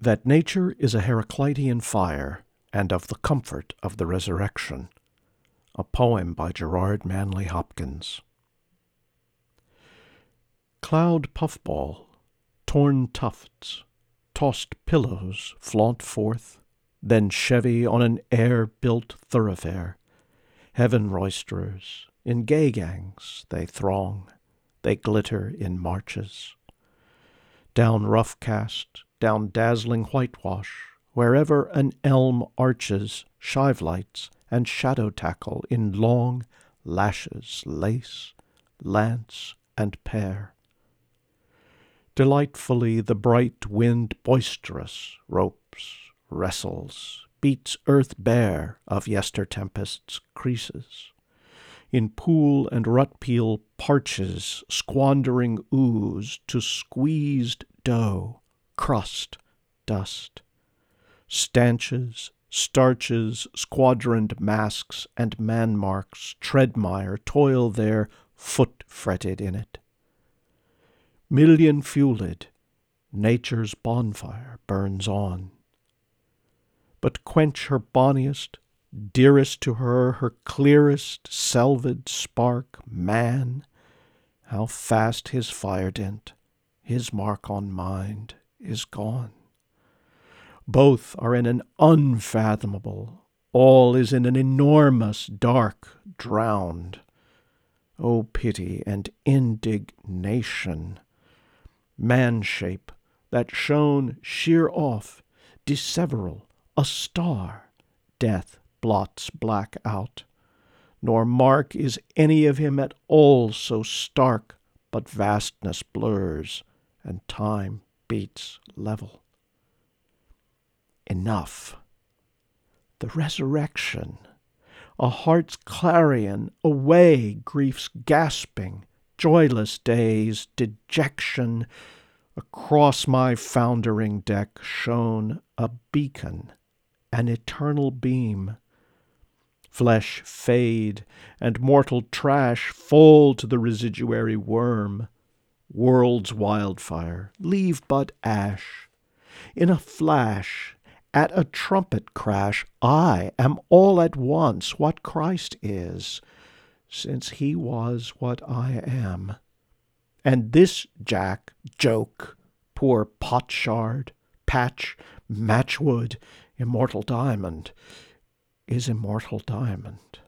that nature is a Heraclitean fire, and of the comfort of the resurrection. A poem by Gerard Manley Hopkins. Cloud puffball, torn tufts, tossed pillows flaunt forth, then chevy on an air built thoroughfare. Heaven roisterers, in gay gangs they throng, they glitter in marches. Down rough cast, down dazzling whitewash, wherever an elm arches, shive lights and shadow tackle in long lashes, lace, lance, and pair. Delightfully the bright wind boisterous ropes, wrestles, beats earth bare of yester tempest's creases. In pool and rut peel parches squandering ooze to squeezed dough, crust, dust. Stanches, starches, squadroned masks, and man marks, treadmire, toil there, foot fretted in it. Million fueled, nature's bonfire burns on. But quench her bonniest, dearest to her, her clearest, selved spark, man, how fast his fire dent, his mark on mind, is gone. Both are in an unfathomable, all is in an enormous dark, drowned. O pity and indignation! Man shape that shone sheer off, disseveral, a star, death blots black out. Nor mark is any of him at all so stark, but vastness blurs, and time beats level enough. The resurrection, a heart's clarion, away grief's gasping, joyless days, dejection. Across my foundering deck shone a beacon, an eternal beam. Flesh fade, and mortal trash fall to the residuary worm. World's wildfire, leave but ash. In a flash, at a trumpet crash, I am all at once what Christ is, since he was what I am. And this Jack, joke, poor potsherd, patch, matchwood, immortal diamond, is immortal diamond.